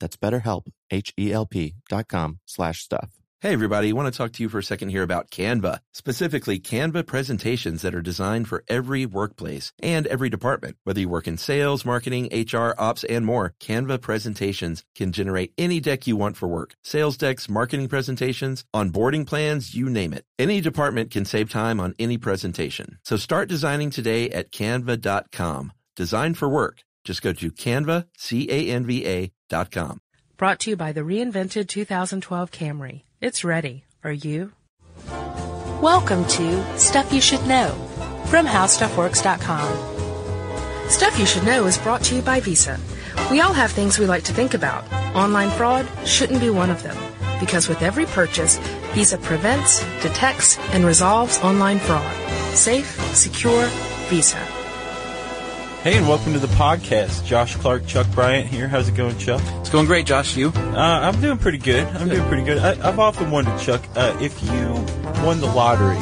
That's betterhelp, H-E-L-P dot com slash stuff. Hey everybody, I want to talk to you for a second here about Canva, specifically Canva presentations that are designed for every workplace and every department. Whether you work in sales, marketing, HR, ops, and more, Canva presentations can generate any deck you want for work. Sales decks, marketing presentations, onboarding plans, you name it. Any department can save time on any presentation. So start designing today at canva.com. Design for work. Just go to canva, C-A-N-V-A com. Brought to you by the reinvented 2012 Camry. It's ready. Are you? Welcome to Stuff You Should Know from HowStuffWorks.com. Stuff You Should Know is brought to you by Visa. We all have things we like to think about. Online fraud shouldn't be one of them because with every purchase, Visa prevents, detects, and resolves online fraud. Safe, secure, Visa. Hey, and welcome to the podcast. Josh Clark, Chuck Bryant here. How's it going, Chuck? It's going great, Josh. You? Uh, I'm doing pretty good. I'm doing pretty good. I, I've often wondered, Chuck, uh, if you won the lottery,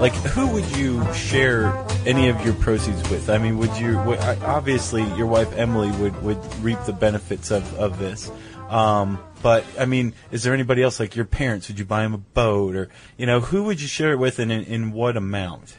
like who would you share any of your proceeds with? I mean, would you? Would, obviously, your wife Emily would would reap the benefits of of this. Um, but I mean, is there anybody else like your parents? Would you buy them a boat, or you know, who would you share it with, and in, in what amount?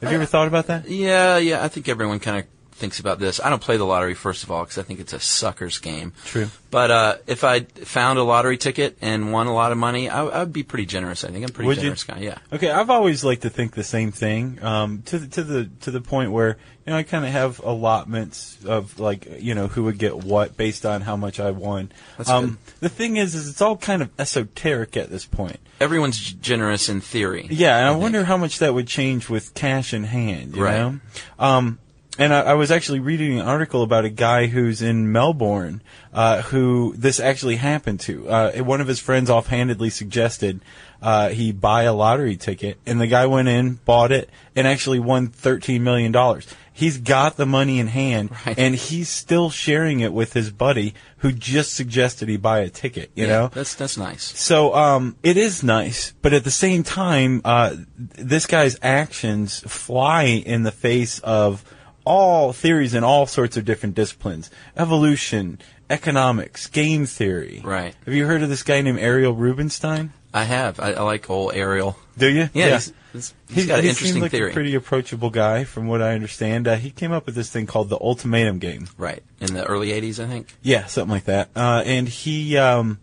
Have you ever thought about that? Yeah, yeah. I think everyone kind of thinks about this. I don't play the lottery first of all because I think it's a sucker's game. True. But uh, if I found a lottery ticket and won a lot of money, I, I would be pretty generous. I think I'm a pretty Would you? generous guy. Yeah. Okay, I've always liked to think the same thing. Um, to the, to the to the point where you know I kind of have allotments of like you know who would get what based on how much I won. That's um, The thing is, is it's all kind of esoteric at this point. Everyone's g- generous in theory. Yeah, and I, think. wonder how much that would change with cash in hand. You Right. know. Um, and I, I was actually reading an article about a guy who's in Melbourne, uh, who this actually happened to. Uh, one of his friends offhandedly suggested uh, he buy a lottery ticket, and the guy went in, bought it, and actually won thirteen million dollars. He's got the money in hand, Right. and he's still sharing it with his buddy who just suggested he buy a ticket. You Yeah, know, that's that's nice. so um, it is nice, but at the same time, uh, this guy's actions fly in the face of all theories in all sorts of different disciplines: evolution, economics, game theory. Right. Have you heard of this guy named Ariel Rubinstein? I have. I, I like old Ariel. Do you? Yeah. He's, he's- he's He- got an he interesting seems like theory. a pretty approachable guy, from what I understand. Uh, he came up with this thing called the ultimatum game. right. In the early '80s, I think. Yeah, something like that. Uh, and he, um,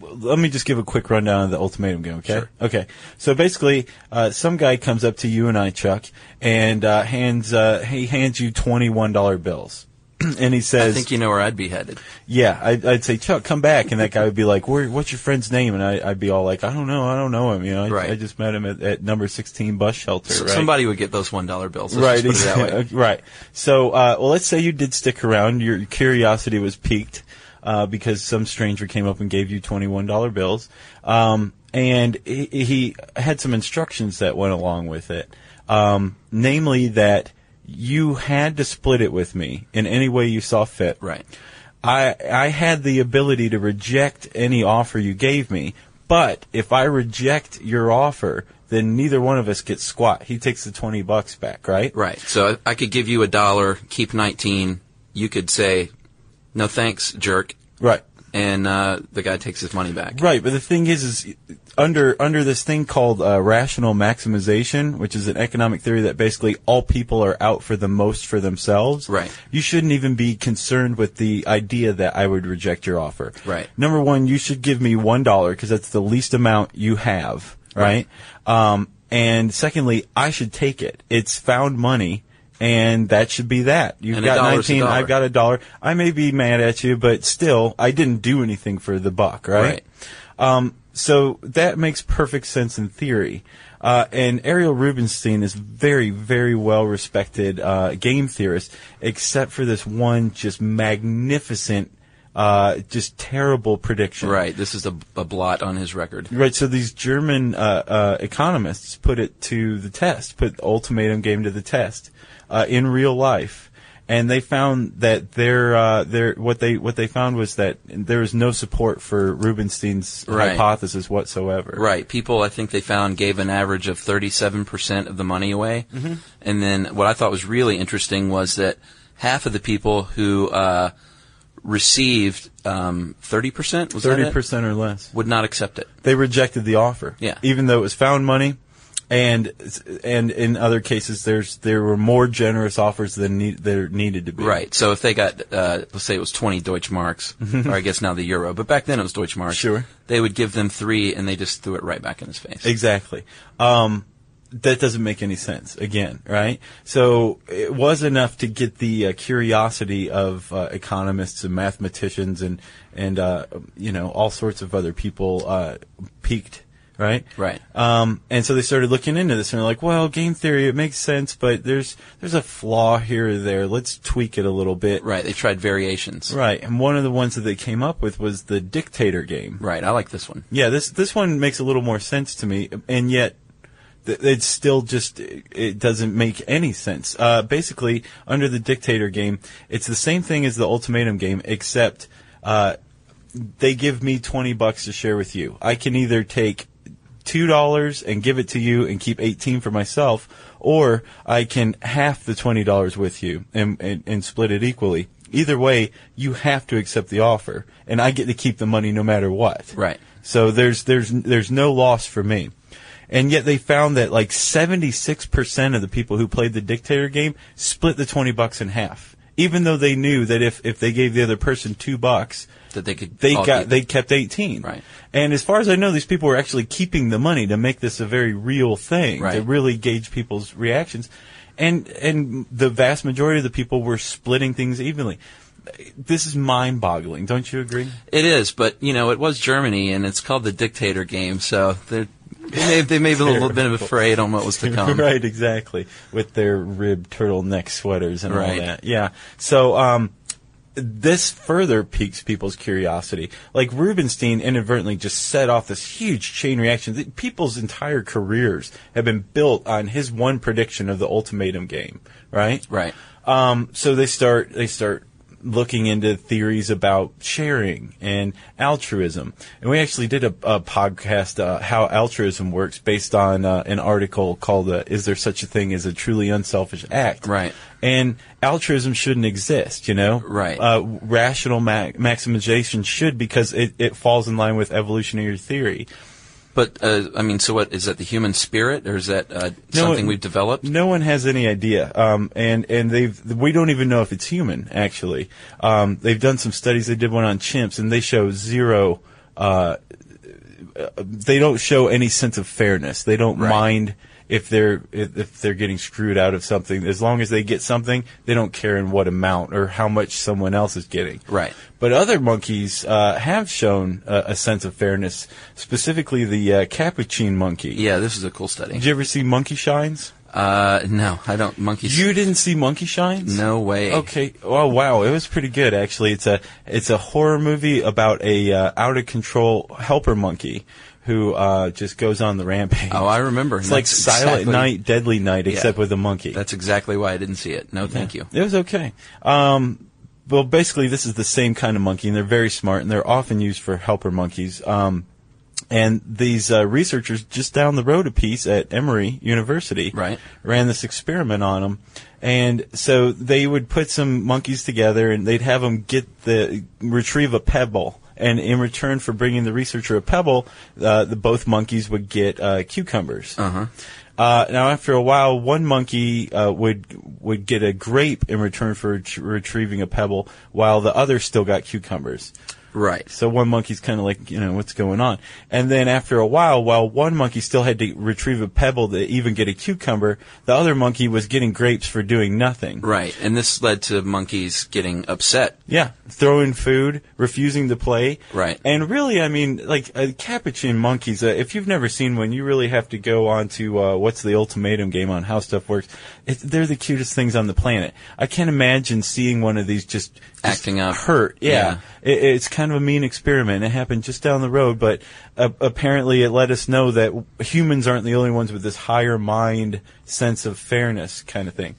let me just give a quick rundown of the ultimatum game, okay? Sure. Okay. So basically, uh, some guy comes up to you and I, Chuck, and uh, hands uh, he hands you twenty one dollar bills. and he says, I think you know where I'd be headed. "Yeah." I'd, I'd say, "Chuck, come back," and that guy would be like, Where, "What's your friend's name?" And I, I'd be all like, "I don't know, I don't know him. You know, I, Right. I just met him at, at number sixteen bus shelter." S- right? Somebody would get those one dollar bills. Let's right, just put it that way. exactly. right. So, uh, well, let's say you did stick around. Your curiosity was piqued uh, because some stranger came up and gave you twenty-one dollar bills, um, and he, he had some instructions that went along with it, um, namely that you had to split it with me in any way you saw fit. Right. I I had the ability to reject any offer you gave me, but if I reject your offer, then neither one of us gets squat. He takes the twenty bucks back, right? Right. So I, I could give you a dollar, keep 19. You could say, no thanks, jerk. Right. And uh, the guy takes his money back. Right, but the thing is, is under under this thing called uh, rational maximization, which is an economic theory that basically all people are out for the most for themselves. Right. You shouldn't even be concerned with the idea that I would reject your offer. Right. Number one, you should give me one dollar because that's the least amount you have. Right. Um, and secondly, I should take it. It's found money. And that should be that. You've And got a 19, dollar. I've got a dollar. I may be mad at you, but still, I didn't do anything for the buck, right? Right. Um, so that makes perfect sense in theory. Uh, and Ariel Rubinstein is very, very well respected uh, game theorist, except for this one just magnificent Uh, just terrible prediction. Right. This is a, a blot on his record. Right. So these German uh, uh, economists put it to the test, put ultimatum game to the test uh, in real life, and they found that their uh, their what they what they found was that there was no support for Rubinstein's Right. hypothesis whatsoever. Right. People, I think they found, gave an average of 37% of the money away. Mm-hmm. And then what I thought was really interesting was that half of the people who uh, received um, 30%, was that Thirty it? percent or less. would not accept it. They rejected the offer. Yeah. Even though it was found money, and and in other cases, there's there were more generous offers than need, there needed to be. Right. So if they got, uh, let's say it was 20 Deutschmarks, or I guess now the euro, but back then it was Deutschmarks. Sure. They would give them three and they just threw it right back in his face. Exactly. Um, that doesn't make any sense. Again, right? So it was enough to get the uh, curiosity of uh, economists and mathematicians and and uh, you know all sorts of other people uh, piqued. Right. Right. Um, and so they started looking into this and they're like, well, game theory, it makes sense, but there's, there's a flaw here or there. Let's tweak it a little bit. Right. They tried variations. Right. And one of the ones that they came up with was the dictator game. Right. I like this one. Yeah, this this one makes a little more sense to me, and yet it's still just it doesn't make any sense. Uh, basically, under the dictator game, it's the same thing as the ultimatum game, except uh, they give me twenty bucks to share with you. I can either take two dollars and give it to you and keep eighteen for myself, or I can half the twenty dollars with you and, and and split it equally. Either way, you have to accept the offer, and I get to keep the money no matter what. Right. So there's there's there's no loss for me. And yet they found that like 76% of the people who played the dictator game split the 20 bucks in half. Even though they knew that if, if they gave the other person 2 bucks, That they could. they got they kept 18. Right. And as far as I know these people were actually keeping the money to make this a very real thing to really gauge people's reactions. And and the vast majority of the people were splitting things evenly. This is mind-boggling, don't you agree? It is, but you know, it was Germany, and it's called the dictator game, so they're, they may they may have been a little bit of afraid on what was to come. right, exactly. With their ribbed turtleneck sweaters and all that. Yeah. So, um, this further piques people's curiosity. Like Rubinstein inadvertently just set off this huge chain reaction. People's entire careers have been built on his one prediction of the ultimatum game, right? Right. Um, so they start they start looking into theories about sharing and altruism. And we actually did a, a podcast uh, how altruism works based on uh, an article called uh, "Is there such a thing as a truly unselfish act?" Right. And altruism shouldn't exist, you know. Right. Uh, rational ma- maximization should because it, it falls in line with evolutionary theory. But uh, I mean, so what is that? The human spirit, or is that uh, No, something we've developed? No one has any idea, um, and and they've we don't even know if it's human. Actually, um, they've done some studies. They did one on chimps, and they show zero. Uh, uh, they don't show any sense of fairness. They don't Right. mind if they're if, they're getting screwed out of something. As long as they get something, they don't care in what amount or how much someone else is getting. Right. But other monkeys uh, have shown a, a sense of fairness. Specifically, the uh, capuchin monkey. Yeah, this is a cool study. Did you ever see Monkey Shines? Uh, no, I don't. Monkeys. You didn't see Monkey Shines? No way. Okay. Oh wow, it was pretty good actually. It's a it's a horror movie about a uh, out of control helper monkey who uh, just goes on the rampage. Oh, I remember. It's like Silent exactly- Night, Deadly Night, except Yeah. with a monkey. That's exactly why I didn't see it. No, thank you. It was okay. Um, well, basically, this is the same kind of monkey, and they're very smart, and they're often used for helper monkeys. Um, and these uh, researchers just down the road a piece at Emory University Right. ran this experiment on them. And so they would put some monkeys together, and they'd have them get the retrieve a pebble. And in return for bringing the researcher a pebble, uh, the both monkeys would get uh, cucumbers. Uh huh. Uh, now, after a while, one monkey uh, would would get a grape in return for ret- retrieving a pebble, while the other still got cucumbers. Right. So one monkey's kind of like, you know, what's going on? And then after a while, while one monkey still had to retrieve a pebble to even get a cucumber, the other monkey was getting grapes for doing nothing. Right. And this led to monkeys getting upset. Yeah, throwing food, refusing to play. Right. And really, I mean, like uh, capuchin monkeys. Uh, if you've never seen one, you really have to go on to uh, what's the ultimatum game on how stuff works. It, they're the cutest things on the planet. I can't imagine seeing one of these just, just Acting up. hurt. Yeah, Yeah. It, it's kind of a mean experiment. It happened just down the road, but uh, apparently it let us know that humans aren't the only ones with this higher mind sense of fairness kind of thing.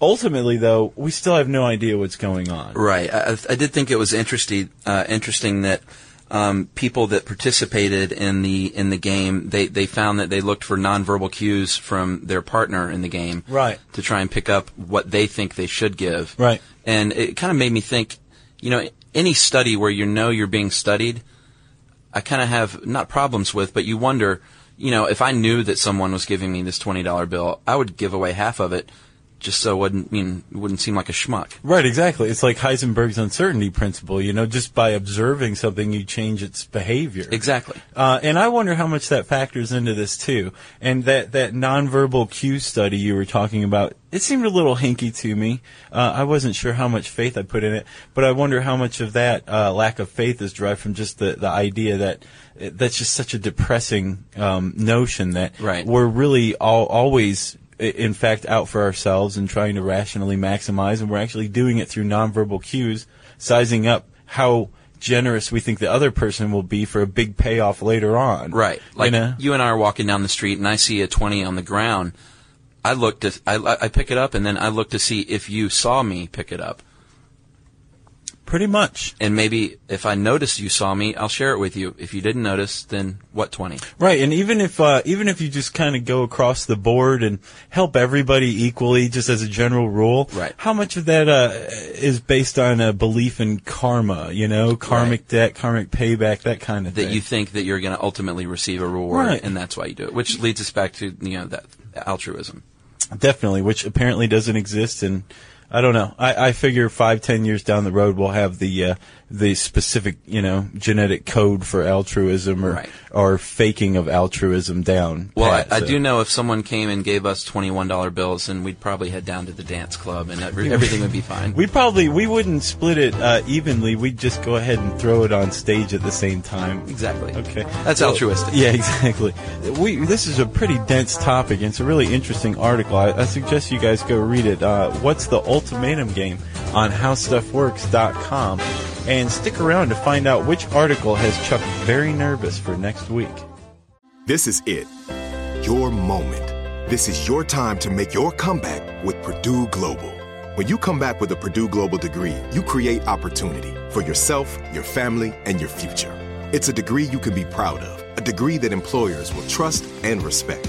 Ultimately, though, we still have no idea what's going on. Right. I, I- did think it was interesting. Uh, interesting that um, people that participated in the in the game they they found that they looked for nonverbal cues from their partner in the game. Right. To try and pick up what they think they should give. Right. And it kind of made me think. You know, any study where you know you're being studied, I kind of have not problems with, but you wonder. You know, if I knew that someone was giving me this twenty dollar bill, I would give away half of it, just so it wouldn't mean it wouldn't seem like a schmuck. Right, exactly. It's like Heisenberg's uncertainty principle. You know, just by observing something, you change its behavior. Exactly. Uh, and I wonder how much that factors into this too. And that that nonverbal cue study you were talking about, it seemed a little hinky to me. Uh, I wasn't sure how much faith I put in it, but I wonder how much of that uh, lack of faith is derived from just the the idea that that's just such a depressing um, notion that Right. we're really all, always in fact out for ourselves and trying to rationally maximize and we're actually doing it through nonverbal cues sizing up how generous we think the other person will be for a big payoff later on Right. Like you know you and I are walking down the street and I see a 20 on the ground. I look to, I, I pick it up and then I look to see if you saw me pick it up. Pretty much And maybe if I notice you saw me, I'll share it with you. If you didn't notice, then what 20? right and even if uh, even if you just kind of go across the board and help everybody equally just as a general rule Right. how much of that uh, is based on a belief in karma you know karmic Right. debt karmic payback that kind of That thing That you think that you're going to ultimately receive a reward Right. and that's why you do it. Which leads us back to, you know, that altruism. Definitely, which apparently doesn't exist, and I don't know. I, I figure five, ten years down the road, we'll have the uh, the specific, you know, genetic code for altruism or Right. or faking of altruism down. Well, pat, I, I do know if someone came and gave us $21 bills, and we'd probably head down to the dance club and every, everything would be fine. We probably we wouldn't split it uh, evenly. We'd just go ahead and throw it on stage at the same time. exactly. Okay, That's altruistic. Yeah, exactly. We this is a pretty dense topic. and It's a really interesting article. I, I suggest you guys go read it. Uh, What's the ultimatum game on HowStuffWorks.com, and stick around to find out which article has Chuck very nervous for next week. This is it. Your moment. This is your time to make your comeback with Purdue Global. When you come back with a Purdue Global degree, you create opportunity for yourself, your family, and your future. It's a degree you can be proud of, a degree that employers will trust and respect.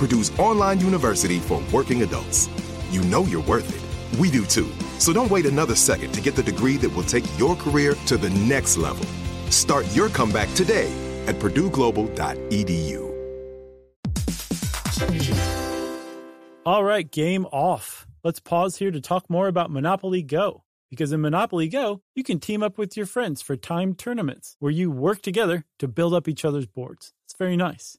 Purdue's online university for working adults. You know you're worth it. We do too. So don't wait another second to get the degree that will take your career to the next level. Start your comeback today at purdueglobal.edu. All right, game off. Let's pause here to talk more about Monopoly Go. Because in Monopoly Go, you can team up with your friends for timed tournaments where you work together to build up each other's boards. It's very nice.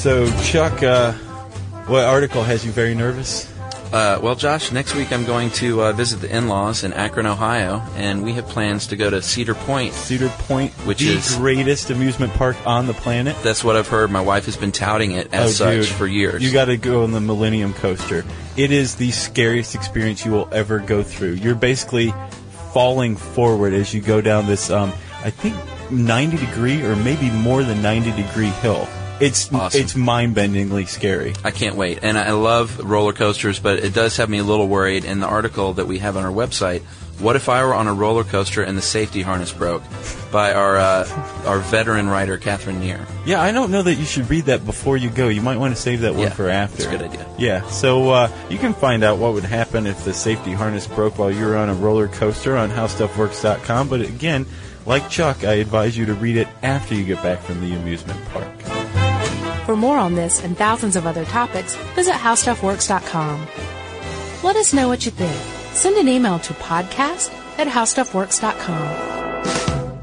So, Chuck, uh, what article has you very nervous? Uh, well, Josh, next week I'm going to uh, visit the in-laws in Akron, Ohio, and we have plans to go to Cedar Point. Cedar Point, which is the is greatest amusement park on the planet. That's what I've heard. My wife has been touting it as oh, such dude, for years. You got to go on the Millennium Coaster. It is the scariest experience you will ever go through. You're basically falling forward as you go down this, um, I think, 90 degree or maybe more than 90 degree hill. It's Awesome. it's mind bendingly scary. I can't wait. And I love roller coasters, but it does have me a little worried. In the article that we have on our website, what if I were on a roller coaster and the safety harness broke? By our uh, our veteran writer Katherine Neer. Yeah, I don't know that you should read that before you go. You might want to save that one Yeah, for after. that's a good idea. Yeah, so uh, you can find out what would happen if the safety harness broke while you were on a roller coaster on HowStuffWorks.com. But again, like Chuck, I advise you to read it after you get back from the amusement park. For more on this and thousands of other topics, visit howstuffworks.com. Let us know what you think. Send an email to podcast at howstuffworks.com.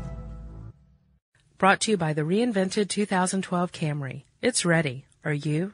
Brought to you by the reinvented 2012 Camry. It's ready. Are you?